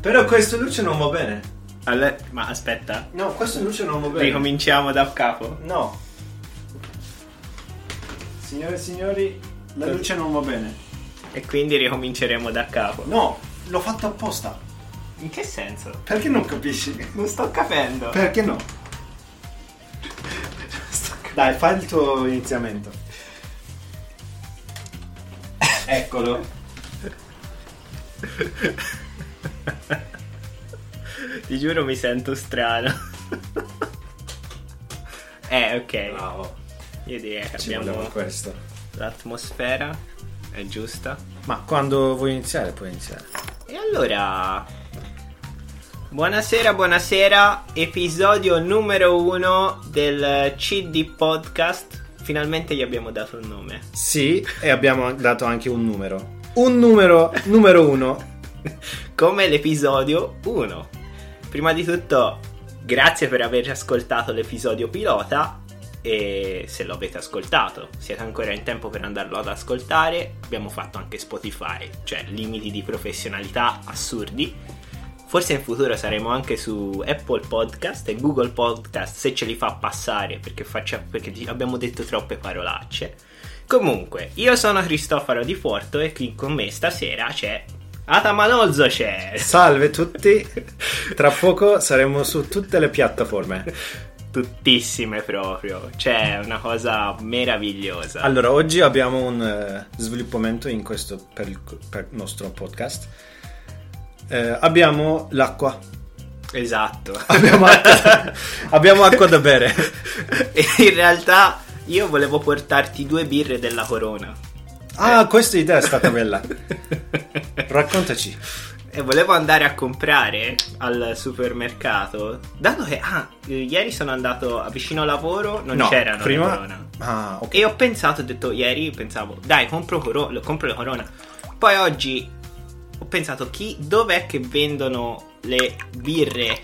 Però questa luce non va bene. Allora- ma aspetta, No, questa luce non va bene. ricominciamo da capo. No. Signore e signori, la luce non va bene. E quindi ricominceremo da capo. No, l'ho fatto apposta. In che senso? Perché non capisci? Non sto capendo. Perché no? Dai, fai il tuo iniziamento. Eccolo. Ti giuro mi sento strano. eh, ok. Bravo. Io direi che Ci abbiamo questo. l'atmosfera. È giusta. Ma quando vuoi iniziare, puoi iniziare. E allora... Buonasera, buonasera. Episodio numero uno del CD Podcast. Finalmente gli abbiamo dato un nome. Sì, e abbiamo dato anche un numero. Un numero, numero uno. come l'episodio 1. Prima di tutto, grazie per aver ascoltato l'episodio pilota e se lo avete ascoltato, siete ancora in tempo per andarlo ad ascoltare. Abbiamo fatto anche Spotify, cioè limiti di professionalità assurdi. Forse in futuro saremo anche su Apple Podcast e Google Podcast se ce li fa passare perché, faccia- perché abbiamo detto troppe parolacce. Comunque, io sono Cristoforo Di Porto e qui con me stasera c'è Atamanolzo c'è. Salve tutti. Tra poco saremo su tutte le piattaforme. Tuttissime proprio. C'è una cosa meravigliosa. Allora, oggi abbiamo un eh, sviluppamento in questo per il, per il nostro podcast. Eh, abbiamo l'acqua. Esatto. Abbiamo acqua, abbiamo acqua da bere. in realtà io volevo portarti due birre della Corona. Ah, questa idea è stata bella. Raccontaci. E volevo andare a comprare al supermercato. Dato che, ah, eh, ieri sono andato vicino lavoro, non No, c'erano prima- le Corona. Ah, ok. E ho pensato, ho detto ieri, pensavo, dai, compro, coro- compro le Corona. Poi oggi pensato, chi, dov'è che vendono le birre?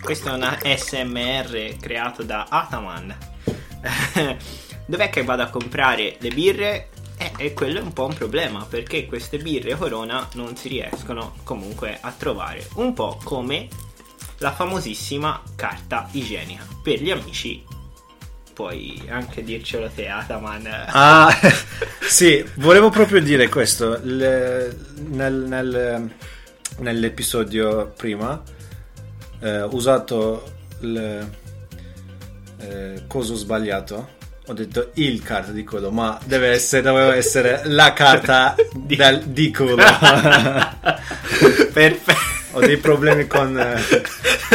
Questa è una SMR creato da Ataman. dov'è che vado a comprare le birre? Eh, e quello è un po' un problema perché queste birre Corona non si riescono comunque a trovare. Un po' come la famosissima carta igienica. Per gli amici puoi anche dircelo te, Ataman. Ah, sì, volevo proprio dire questo. Le- nel- nel- nell'episodio prima eh, ho usato il eh, coso sbagliato. Ho detto il carta di culo, ma deve essere, doveva essere la carta Di- del, di culo. Perfetto. ho dei problemi con... eh,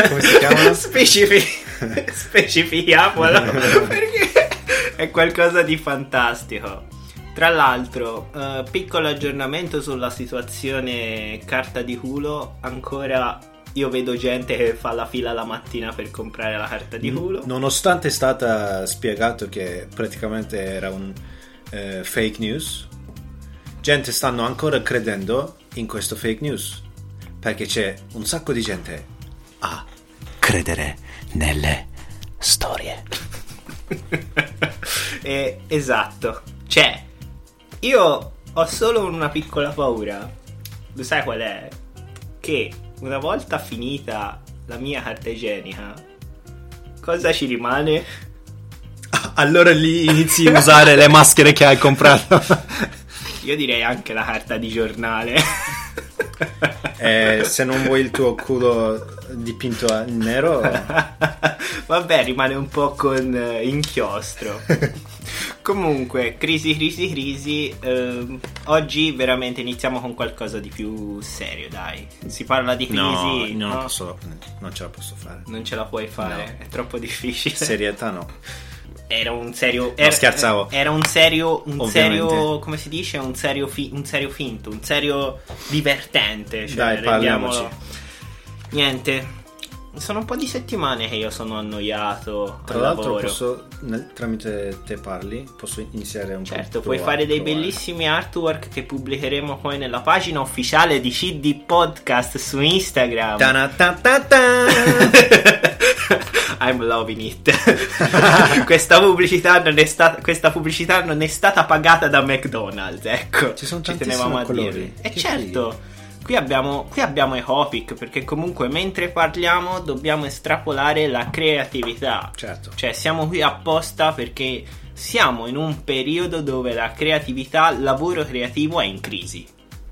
come si chiamano? Specifi- specifichiamolo perché è qualcosa di fantastico. Tra l'altro, eh, piccolo aggiornamento sulla situazione carta di culo. Ancora io vedo gente che fa la fila la mattina per comprare la carta di culo. Nonostante è stata spiegato che praticamente era un eh, fake news, gente stanno ancora credendo in questo fake news perché c'è un sacco di gente a credere nelle storie. Eh, esatto. Cioè, io ho solo una piccola paura. Lo sai qual è? Che una volta finita la mia carta igienica, cosa ci rimane? Allora lì inizi a usare le maschere che hai comprato. Io direi anche la carta di giornale. Eh, se non vuoi il tuo culo dipinto a nero, Vabbè, rimane un po' con eh, inchiostro. Comunque, crisi, crisi, crisi. ehm, oggi veramente iniziamo con qualcosa di più serio, dai. Si parla di crisi. no, non, no? posso, non ce la posso fare. Non ce la puoi fare, è troppo difficile. Serietà no. Era un serio. Era, scherzavo. Era un serio. Un Ovviamente. serio. Come si dice? Un serio, fi- un serio finto, un serio divertente. Cioè, Dai, parliamoci. Niente. Sono un po' di settimane che io sono annoiato. Tra al l'altro lavoro. posso, nel- tramite te parli, posso iniziare un po' Certo, puoi fare dei bellissimi artwork che pubblicheremo poi nella pagina ufficiale di CD Podcast su Instagram. I'm loving it. questa, pubblicità non è stata, questa pubblicità non è stata pagata da McDonald's, ecco. Ci sono Ci tenevamo a colori. dire. E certo, qui abbiamo, qui abbiamo i Hopic, perché comunque mentre parliamo dobbiamo estrapolare la creatività. Certo. Cioè, siamo qui apposta perché siamo in un periodo dove la creatività, il lavoro creativo è in crisi.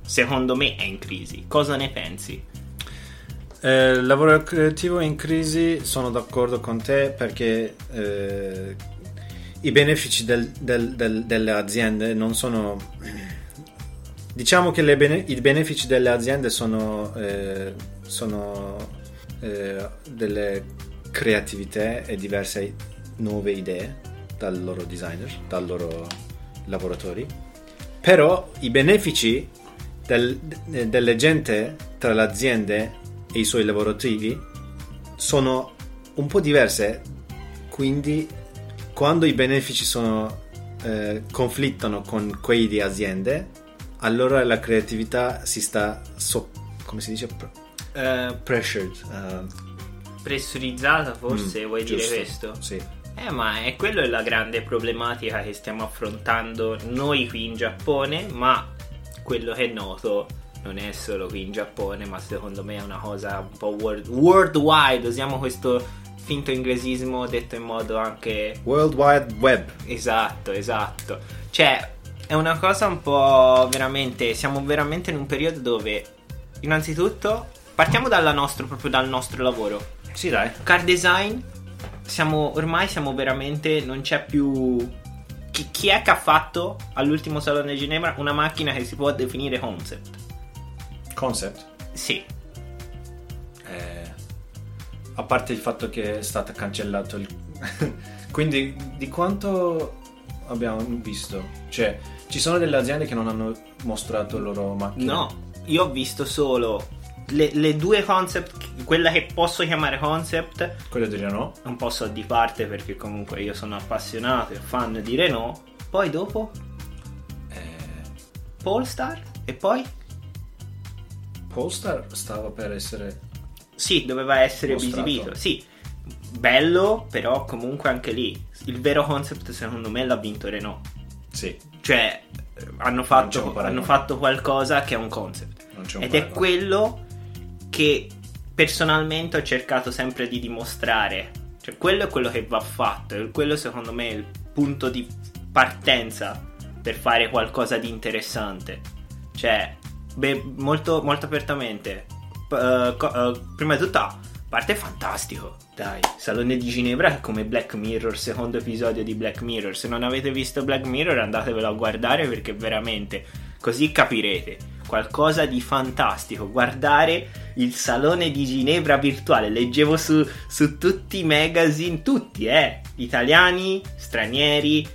Secondo me è in crisi. Cosa ne pensi? Eh, il lavoro creativo è in crisi, sono d'accordo con te perché eh, i benefici del- del- del- delle aziende non sono... Diciamo che bene- i benefici delle aziende sono, eh, sono eh, delle creatività e diverse nuove idee dal loro designer, dai loro lavoratori. Però i benefici del- de- delle gente tra le aziende e i suoi lavoratori sono un po' diverse. Quindi, quando i benefici sono, eh, conflittano con quelli di aziende, allora la creatività si sta so- come si dice? Eh, pressured. eh, pressurizzata, forse mm, vuoi giusto, dire questo? Sì. Eh, ma è quello è la grande problematica che stiamo affrontando noi qui in Giappone, ma quello che è noto non è solo qui in Giappone, ma secondo me è una cosa un po' world- worldwide. Usiamo questo finto inglesismo detto in modo anche World Wide Web. Esatto, esatto. Cioè, è una cosa un po' veramente. Siamo veramente in un periodo dove, innanzitutto, partiamo dalla nostro, proprio dal nostro lavoro. Sì, dai. Car design, siamo ormai siamo veramente. Non c'è più. Chi, chi è che ha fatto all'ultimo salone di Ginevra una macchina che si può definire concept? Concept. Sì, Eh, a parte il fatto che è stato cancellato il... quindi di quanto abbiamo visto cioè ci sono delle aziende che non hanno mostrato le loro macchine no, io ho visto solo le, le due concept, quella che posso chiamare concept. Quello di Renault. Un po' so di parte perché comunque io sono appassionato e fan di Renault. Poi dopo? Eh, Polestar? E poi? Polestar stava per essere sì, doveva essere Mostrato. esibito. Sì, bello, però comunque anche lì. Il vero concept secondo me l'ha vinto Renault. sì Cioè hanno fatto, hanno fatto qualcosa che è un concept. non c'è un Ed è quello che personalmente ho cercato sempre di dimostrare. Cioè, quello è quello che va fatto. e Quello, secondo me, è il punto di partenza per fare qualcosa di interessante. Cioè, beh, molto, molto apertamente. eh, co- eh, prima di tutto, parte fantastico. Dai, Salone di Ginevra è come Black Mirror, secondo episodio di Black Mirror. Se non avete visto Black Mirror, andatevelo a guardare perché veramente così capirete qualcosa di fantastico. Guardare il Salone di Ginevra virtuale. Leggevo su, su tutti i magazine, tutti, eh, italiani, stranieri.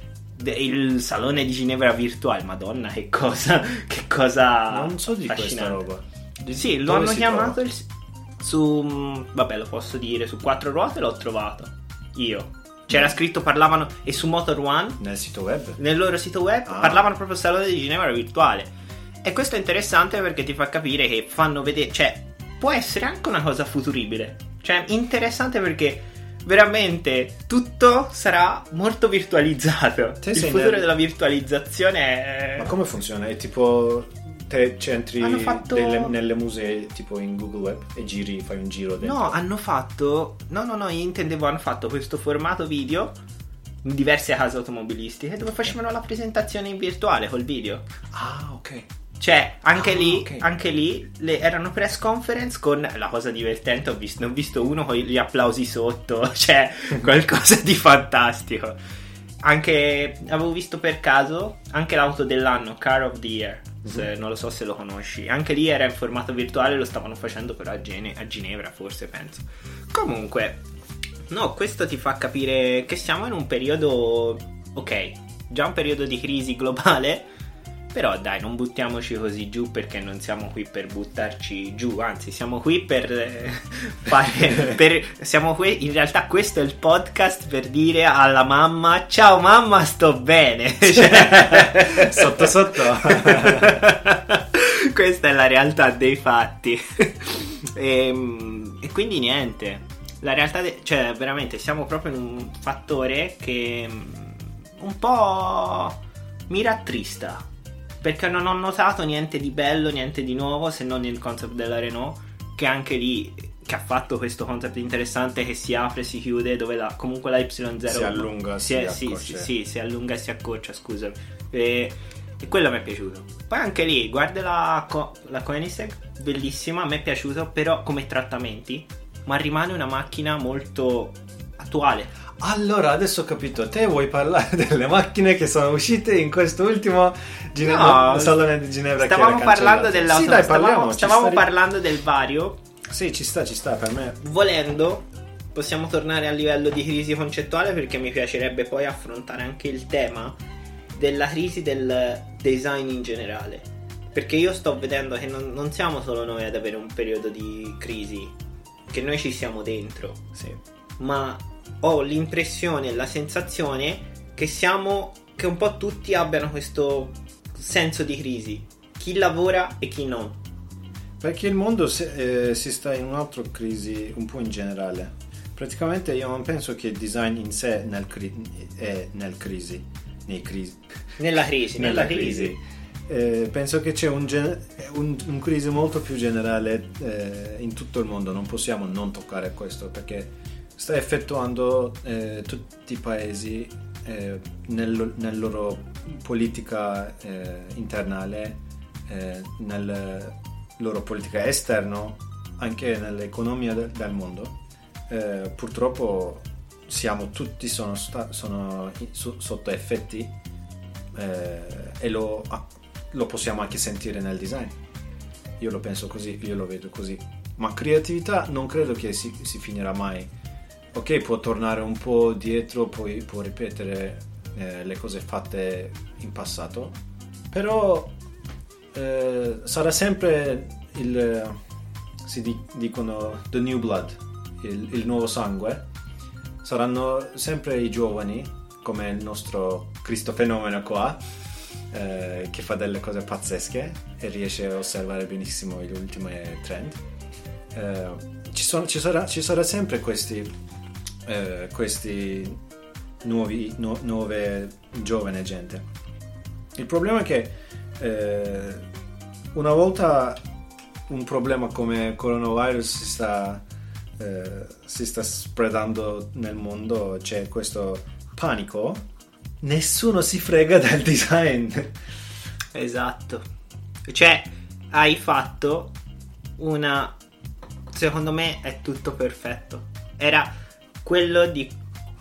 Il Salone di Ginevra virtuale, madonna, che cosa, che cosa. non so di questa roba Di- Sì, lo hanno chiamato trova? il- su. Vabbè, lo posso dire, su quattro ruote l'ho trovato. Io. C'era Mm. scritto, parlavano. E su Motor One, nel sito web nel loro sito web, Ah. parlavano proprio del Salone di Ginevra virtuale. E questo è interessante perché ti fa capire che fanno vedere. Cioè, può essere anche una cosa futuribile. Cioè, interessante perché. Veramente tutto sarà molto virtualizzato. Te il futuro nel- della virtualizzazione è. ma come funziona? è tipo te c'entri fatto- delle- nelle musee tipo in Google Web e giri fai un giro dentro No, hanno fatto. No, no, no, io intendevo, hanno fatto questo formato video in diverse case automobilistiche dove facevano la presentazione in virtuale col video. ah ok Cioè, anche Ah, lì, ok. anche lì le- erano press conference con la cosa divertente. Ho visto, ne ho visto uno con gli applausi sotto, cioè qualcosa di fantastico. Anche avevo visto per caso anche l'auto dell'anno, Car of the Year. Se- non lo so se lo conosci. Anche lì era in formato virtuale, lo stavano facendo però a, Gene- a Ginevra, forse penso. Comunque, no, questo ti fa capire che siamo in un periodo. Ok, già un periodo di crisi globale. Però dai, non buttiamoci così giù perché non siamo qui per buttarci giù, anzi siamo qui per eh, fare... per- siamo qui, in realtà questo è il podcast per dire alla mamma ciao mamma sto bene. Cioè- Sotto sotto. Questa è la realtà dei fatti. e, e quindi niente. la realtà, de- cioè veramente siamo proprio in un fattore che mm, un po' mi rattrista. Perché non ho notato niente di bello, niente di nuovo, se non il concept della Renault, che anche lì che ha fatto questo concept interessante che si apre, si chiude, dove la, comunque la Y0 Si allunga, si, si è- sì, sì, si allunga e si accorcia, scusa. E, e quello mi è piaciuto. Poi anche lì, guarda la, Co- la Koenigsegg, bellissima, a me è piaciuto, però come trattamenti, ma rimane una macchina molto attuale. Allora, adesso ho capito, te vuoi parlare delle macchine che sono uscite in questo ultimo Gine- No, Salone di Ginevra Stavamo parlando dell'auto, Sì, dai, stavamo, parliamo. stavamo sta ri- parlando del vario. Sì, ci sta, ci sta, per me. Volendo, possiamo tornare a livello di crisi concettuale perché mi piacerebbe poi affrontare anche il tema della crisi del design in generale. Perché io sto vedendo che non, non siamo solo noi ad avere un periodo di crisi, che noi ci siamo dentro, Sì. ma ho l'impressione la sensazione che siamo che un po' tutti abbiano questo senso di crisi, chi lavora e chi non. Perché il mondo si, eh, si sta in un'altra crisi un po' in generale. Praticamente io non penso che il design in sé nel cri- è nel crisi. Nei crisi. Nella crisi, nella, crisi. Eh, penso che c'è un, gen- un- un crisi molto più generale eh, in tutto il mondo. Non possiamo non toccare questo perché sta effettuando eh, tutti i paesi eh, nel, nel loro politica eh, internale, eh, nel loro politica esterna, anche nell'economia de- del mondo. Eh, purtroppo siamo tutti sono, sta- sono su- sotto effetti eh, e lo, lo possiamo anche sentire nel design. Io lo penso così, io lo vedo così. Ma creatività non credo che si, si finirà mai. Ok, può tornare un po' dietro, poi può ripetere eh, le cose fatte in passato, però eh, sarà sempre il, si di- dicono the new blood, il, il nuovo sangue. Saranno sempre i giovani, come il nostro Cristo fenomeno qua, eh, che fa delle cose pazzesche e riesce a osservare benissimo gli ultimi trend. Eh, ci, sono- ci sarà, ci sarà sempre questi, eh, questi nuovi, nu- nuove giovane gente. Il problema è che eh, una volta un problema come coronavirus si sta, eh, si sta spreadando nel mondo, c'è questo panico, nessuno si frega del design. Esatto. Cioè, hai fatto una... Secondo me è tutto perfetto. Era quello di...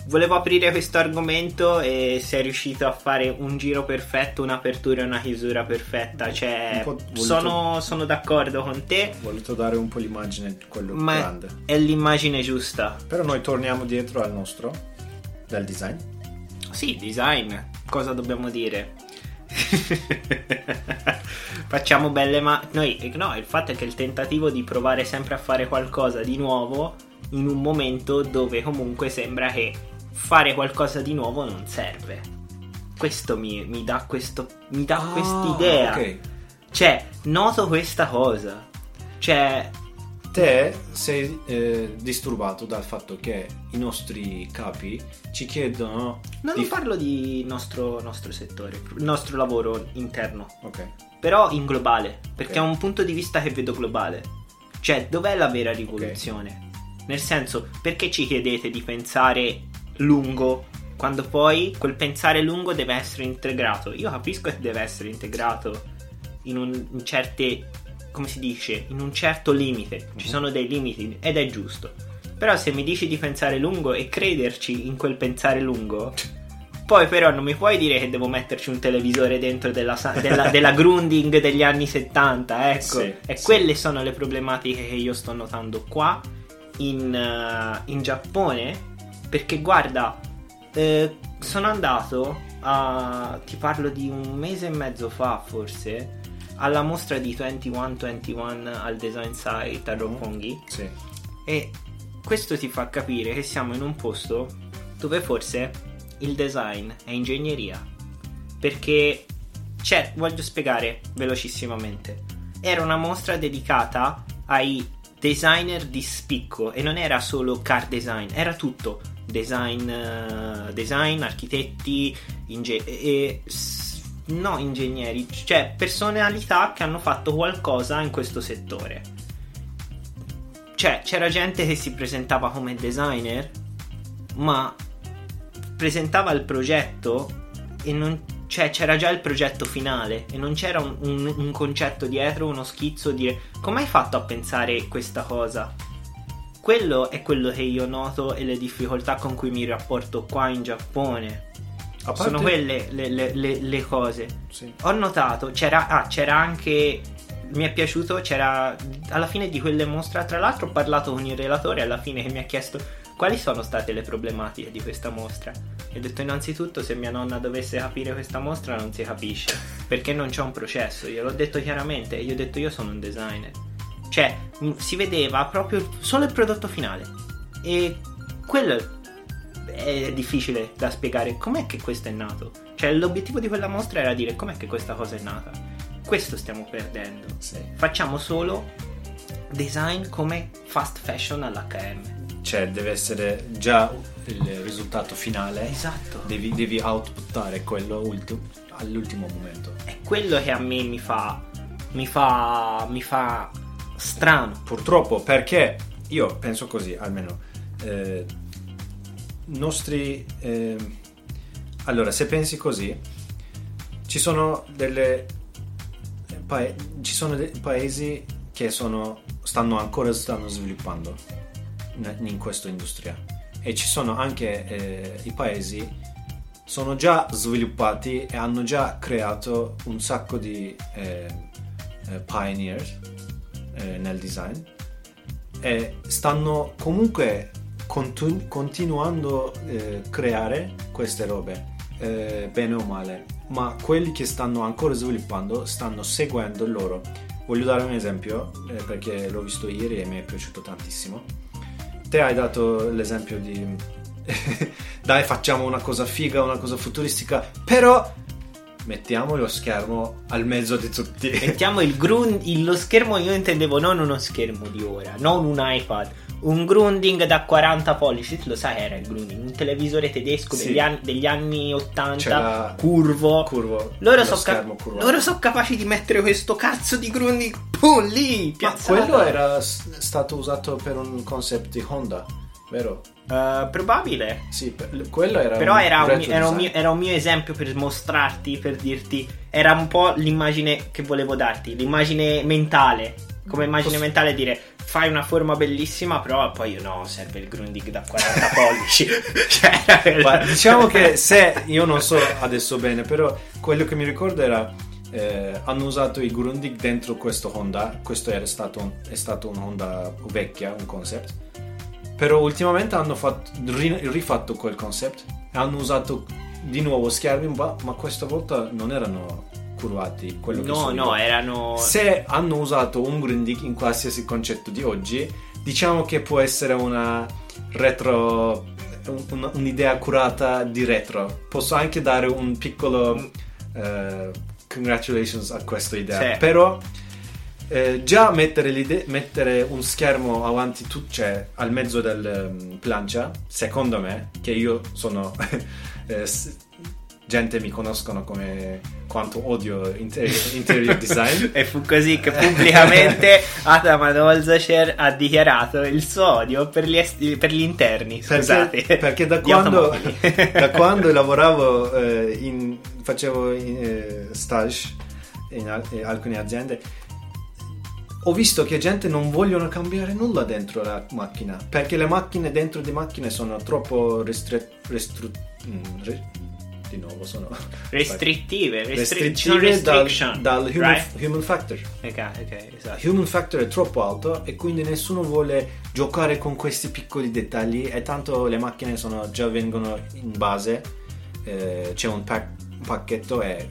Volevo aprire questo argomento e sei riuscito a fare un giro perfetto, un'apertura e una chiusura perfetta. Cioè, voluto- sono, sono d'accordo con te, Ho voluto dare un po' l'immagine quello ma grande. è l'immagine giusta. Però noi torniamo dietro al nostro, del design. Sì, design. Cosa dobbiamo dire? Facciamo belle ma noi no, il fatto è che il tentativo di provare sempre a fare qualcosa di nuovo in un momento dove comunque sembra che fare qualcosa di nuovo non serve. Questo mi, mi dà questo mi dà Ah, quest'idea. ok. Cioè, noto questa cosa. Cioè, Te sei eh, disturbato dal fatto che i nostri capi ci chiedono non di parlo di nostro, nostro settore, il nostro lavoro interno. Ok. Però in globale, perché Ok. è un punto di vista che vedo globale. Cioè, dov'è la vera rivoluzione? Nel senso, perché ci chiedete di pensare lungo quando poi quel pensare lungo deve essere integrato? Io capisco che deve essere integrato in, un, in certe, come si dice, in un certo limite. Ci Mhm. sono dei limiti ed è giusto. Però se mi dici di pensare lungo e crederci in quel pensare lungo, poi però non mi puoi dire che devo metterci un televisore dentro della, della- della Grunding degli anni 70, ecco. Sì, e sì. quelle sono le problematiche che io sto notando qua in, eh, in Giappone. Perché guarda, eh, sono andato a... ti parlo di un mese e mezzo fa forse, alla mostra di 2121 al Design Site a Roppongi. Sì. E questo ti fa capire che siamo in un posto dove forse il design è ingegneria. Perché, cioè, voglio spiegare velocissimamente. Era una mostra dedicata ai designer di spicco e non era solo car design, era tutto. Design, eh, design architetti, inge- e, no ingegneri, cioè personalità che hanno fatto qualcosa in questo settore. Cioè, c'era gente che si presentava come designer, ma presentava il progetto e non cioè c'era già il progetto finale e non c'era un, un- un concetto dietro, uno schizzo, dire come hai fatto a pensare questa cosa? Quello è quello che io noto e le difficoltà con cui mi rapporto qua in Giappone. Parte- Sono quelle le, le- le- le cose. Sì. Ho notato, c'era, ah, c'era anche. Mi è piaciuto, c'era alla fine di quelle mostre. Tra l'altro, ho parlato con il relatore alla fine che mi ha chiesto quali sono state le problematiche di questa mostra. E ho detto: innanzitutto, se mia nonna dovesse capire questa mostra, non si capisce perché non c'è un processo. Gliel'ho detto chiaramente. E gli ho detto: Io sono un designer. Cioè, mh, si vedeva proprio solo il prodotto finale. E quello è difficile da spiegare. Com'è che questo è nato? Cioè, l'obiettivo di quella mostra era dire com'è che questa cosa è nata. Questo stiamo perdendo. Sì. Facciamo solo design come fast fashion all'HM. Cioè, deve essere già il risultato finale. Esatto. Devi, devi outputtare quello ultimo, all'ultimo momento. È quello che a me mi fa. Mi fa. Mi fa strano. Purtroppo, perché io penso così, almeno. Eh, nostri. eh, allora, se pensi così, ci sono delle. pae- ci sono dei paesi che sono, stanno ancora stanno sviluppando in questa industria. E ci sono anche eh, i paesi sono già sviluppati e hanno già creato un sacco di eh, eh, pioneers eh, nel design. E stanno comunque continu- continuando a creare queste robe eh, bene o male. Ma quelli che stanno ancora sviluppando stanno seguendo loro. Voglio dare un esempio eh, perché l'ho visto ieri e mi è piaciuto tantissimo te hai dato l'esempio di dai facciamo una cosa figa una cosa futuristica però mettiamo lo schermo al mezzo di tutti Mettiamo il grund. il- lo schermo, io intendevo non uno schermo di ora, non un iPad. Un grounding da 40 pollici, lo sai era il grounding, un televisore tedesco Sì. degli, anni, degli anni 80, C'era- curvo. curvo Loro lo sono loro so capaci di mettere questo cazzo di grounding pum lì, Ma piazzato. quello era s- stato usato per un concept di Honda, vero? Eh, probabile. Sì, quello era Però un era un, era un mio, era un mio esempio per mostrarti, per dirti. Era un po' l'immagine che volevo darti, l'immagine mentale. Come immagine mentale dire fai una forma bellissima, però poi no, serve il grundig da 40 pollici. cioè, Ma diciamo che se io non so adesso bene, però quello che mi ricordo era eh, hanno usato i Grundig dentro questo Honda. Questo era stato un, è stato un Honda vecchia, un concept. Però ultimamente hanno fatto- ri- rifatto quel concept e hanno usato di nuovo schermi, ma, ma questa volta non erano curvati. Quello che No, so io. no, erano. Se hanno usato un Grundig in qualsiasi concetto di oggi, diciamo che può essere una retro. un- un'idea curata di retro. Posso anche dare un piccolo. eh, congratulations a questa idea. Sì. Però. eh, già mettere, mettere un schermo avanti tu, cioè al mezzo del ehm, plancia, secondo me, che io sono eh, s- gente mi conoscono come quanto odio inter- interior design. E fu così che pubblicamente Ataman Olzacher ha dichiarato il suo odio per gli, est- per gli interni. Scusate, Perché, perché da, quando, da quando lavoravo, eh, in, facevo in, eh, stage in, al- in alcune aziende, ho visto che gente non vogliono cambiare nulla dentro la macchina perché le macchine dentro di macchine sono troppo restrittive. Di nuovo sono Restrittive, restri- restrittive dal, dal human, right? human factor. Ok, ok, esatto. Human factor è troppo alto e quindi nessuno vuole giocare con questi piccoli dettagli e tanto le macchine sono, già vengono in base, eh, c'è un, pack- un pacchetto e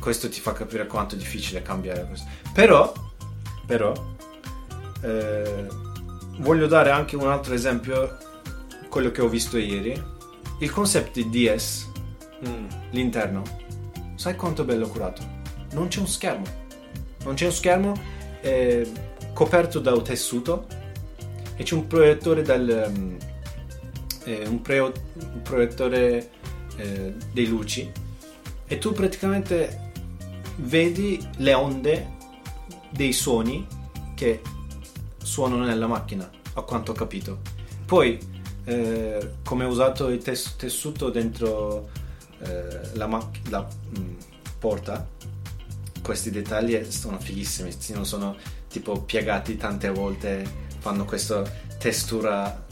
questo ti fa capire quanto è difficile cambiare questo. Però, però eh, voglio dare anche un altro esempio, quello che ho visto ieri, il concept di DS, Mm. l'interno. Sai quanto è bello curato? Non c'è un schermo. Non c'è un schermo è coperto da un tessuto e c'è un proiettore del um, eh, un, pre- un, proiettore eh, dei luci e tu praticamente vedi le onde dei suoni che suonano nella macchina a quanto ho capito poi eh, come ho usato il tes- tessuto dentro eh, la, mac- la mh, mm, porta questi dettagli sono fighissimi sono tipo piegati tante volte fanno questa textura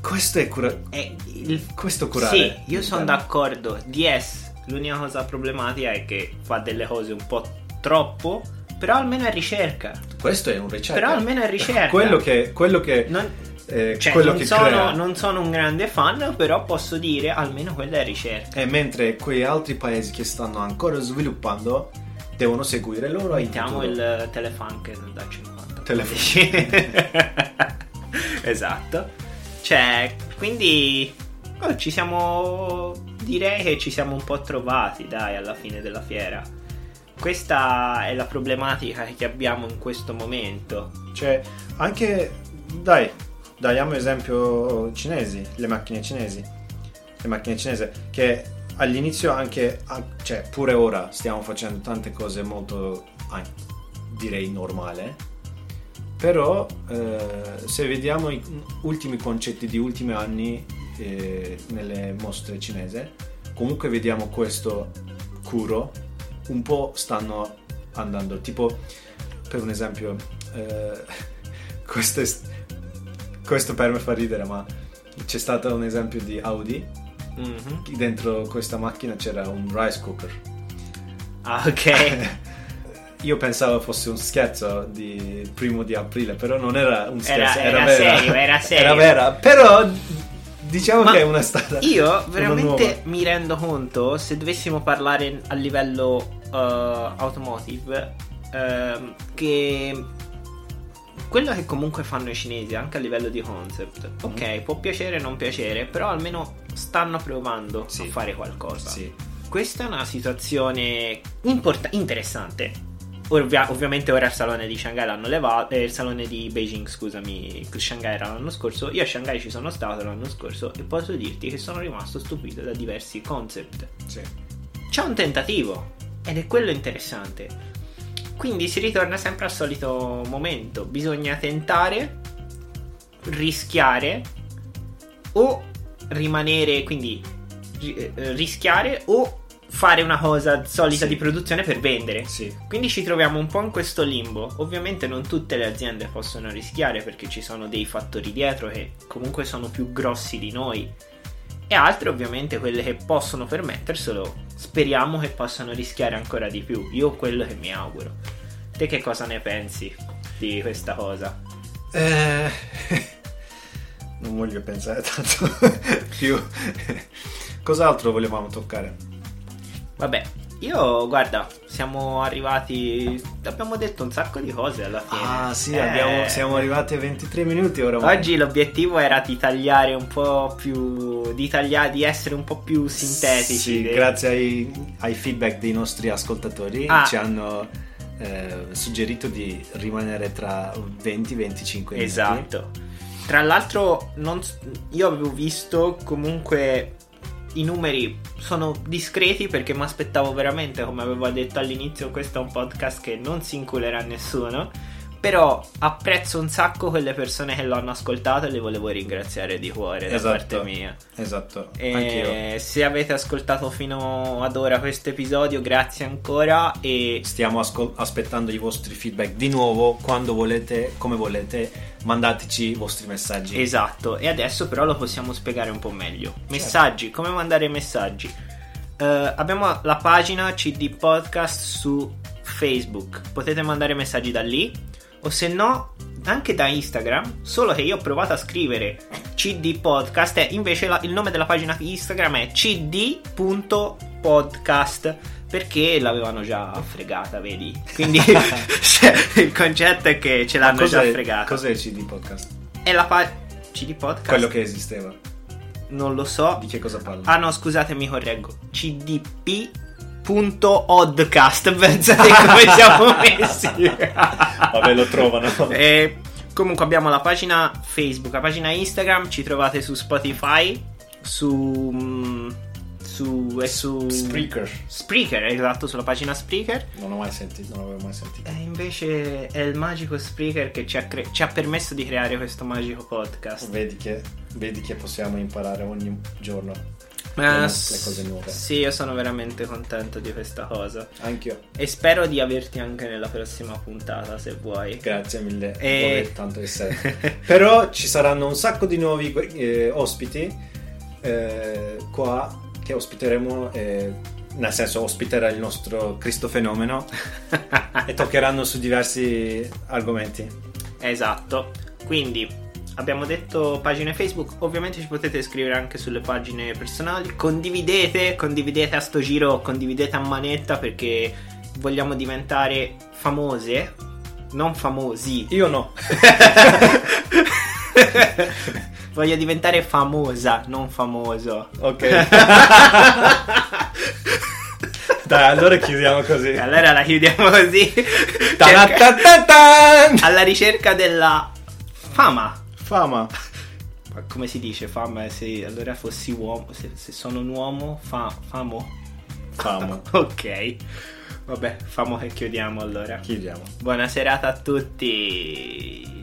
questo è cura- è il... questo curare. Sì io sono d'accordo. DS l'unica cosa problematica è che fa delle cose un po' troppo però almeno è ricerca. Questo è un ricerca. Però almeno è ricerca. Quello che, quello che non... Eh, cioè, non sono, non, sono, un grande fan, però posso dire almeno quella è ricerca. E mentre quei altri paesi che stanno ancora sviluppando devono seguire loro. Mettiamo il Telefunk da 50. Telefunk. esatto. Cioè, quindi oh, ci siamo. Direi che ci siamo un po' trovati, dai, alla fine della fiera. Questa è la problematica che abbiamo in questo momento. Cioè, anche. Dai, diamo esempio cinesi, le macchine cinesi. Le macchine cinesi che all'inizio anche, cioè pure ora stiamo facendo tante cose molto, direi normale, però eh, se vediamo gli ultimi concetti di ultimi anni eh, nelle mostre cinese, comunque vediamo questo curo, un po' stanno andando, tipo per un esempio, eh, questo, è, questo per me fa ridere, ma c'è stato un esempio di Audi Mm-hmm. Dentro questa macchina c'era un rice cooker. Ah, ok. Io pensavo fosse un scherzo di primo di aprile, però non era un scherzo, era, era, era vera. Serio, era serio. Era vera, però diciamo Ma che è una stata. Io veramente mi rendo conto, se dovessimo parlare a livello uh, automotive, uh, che quello che comunque fanno i cinesi anche a livello di concept, mm-hmm. ok, può piacere o non piacere, però almeno stanno provando sì. a fare qualcosa. Sì. Questa è una situazione import- interessante. Ovvia- ovviamente ora il salone di Shanghai l'hanno levato, eh, il salone di Beijing, scusami, Shanghai era l'anno scorso. Io a Shanghai ci sono stato l'anno scorso e posso dirti che sono rimasto stupito da diversi concept. Sì. C'è un tentativo ed è quello interessante quindi si ritorna sempre al solito momento. Bisogna tentare, rischiare o rimanere, quindi eh, rischiare o fare una cosa solita sì. di produzione per vendere. Sì. Quindi ci troviamo un po' in questo limbo. Ovviamente non tutte le aziende possono rischiare perché ci sono dei fattori dietro che comunque sono più grossi di noi. E altre ovviamente quelle che possono permetterselo speriamo che possano rischiare ancora di più. Io quello che mi auguro. Te che cosa ne pensi di questa cosa? Eh, non voglio pensare tanto più. Cos'altro volevamo toccare? Vabbè, io guarda, siamo arrivati. Abbiamo detto un sacco di cose alla fine. Ah, sì, eh... abbiamo, siamo arrivati a 23 minuti ora. Oggi l'obiettivo era di tagliare un po' più. di, tagliare, di essere un po' più sintetici. Sì, dei... grazie ai, ai, feedback dei nostri ascoltatori ah. ci hanno eh, suggerito di rimanere tra 20 25 minuti. Esatto. Tra l'altro, non, io avevo visto comunque i numeri sono discreti perché mi aspettavo veramente, come avevo detto all'inizio, questo è un podcast che non si inculerà nessuno. Però apprezzo un sacco quelle persone che l'hanno ascoltato e le volevo ringraziare di cuore da esatto, parte mia. Esatto. E Anch'io. se avete ascoltato fino ad ora questo episodio, grazie ancora. E stiamo ascol- aspettando i vostri feedback di nuovo. Quando volete, come volete, mandateci i vostri messaggi. Esatto. E adesso però lo possiamo spiegare un po' meglio. Certo. Messaggi, come mandare messaggi? Uh, abbiamo la pagina CD Podcast su Facebook. Potete mandare messaggi da lì o se no anche da Instagram, solo che io ho provato a scrivere CD Podcast e invece la, il nome della pagina Instagram è cd.podcast perché l'avevano già fregata, vedi? Quindi cioè, il concetto è che ce l'hanno già fregata. Cos'è CD Podcast? È la pagina CD Podcast. Quello che esisteva. Non lo so. Di che cosa parla? Ah no, scusate, mi correggo. CDP Oddcast pensate come siamo messi vabbè lo trovano e Comunque abbiamo la pagina Facebook, la pagina Instagram, ci trovate su Spotify, su... mm, su... e su... Spreaker. Spreaker, esatto, sulla pagina Spreaker. Non ho mai sentito, non avevo mai sentito. E invece è il magico Spreaker che ci ha, cre- ci ha permesso di creare questo magico podcast. Vedi che, vedi che possiamo imparare ogni giorno Eh, le cose nuove. Sì, io sono veramente contento di questa cosa. Anch'io. E spero di averti anche nella prossima puntata, se vuoi. Grazie mille, E- tanto essere. Però ci saranno un sacco di nuovi eh, ospiti eh, qua che ospiteremo, eh, nel senso ospiterà il nostro Cristo Fenomeno e toccheranno su diversi argomenti. Esatto. Quindi abbiamo detto pagine Facebook, ovviamente ci potete scrivere anche sulle pagine personali. Condividete, condividete a sto giro, condividete a manetta perché vogliamo diventare famose, non famosi. Io no. Voglio diventare famosa, non famoso. Ok. Dai, allora chiudiamo così. Allora la chiudiamo così. Cerca- alla ricerca della fama. Fama. Ma come si dice fama? Se allora fossi uomo, se, se sono un uomo, fa, famo. Fama. Ok. Vabbè, famo che chiudiamo allora. Chiudiamo. Buona serata a tutti.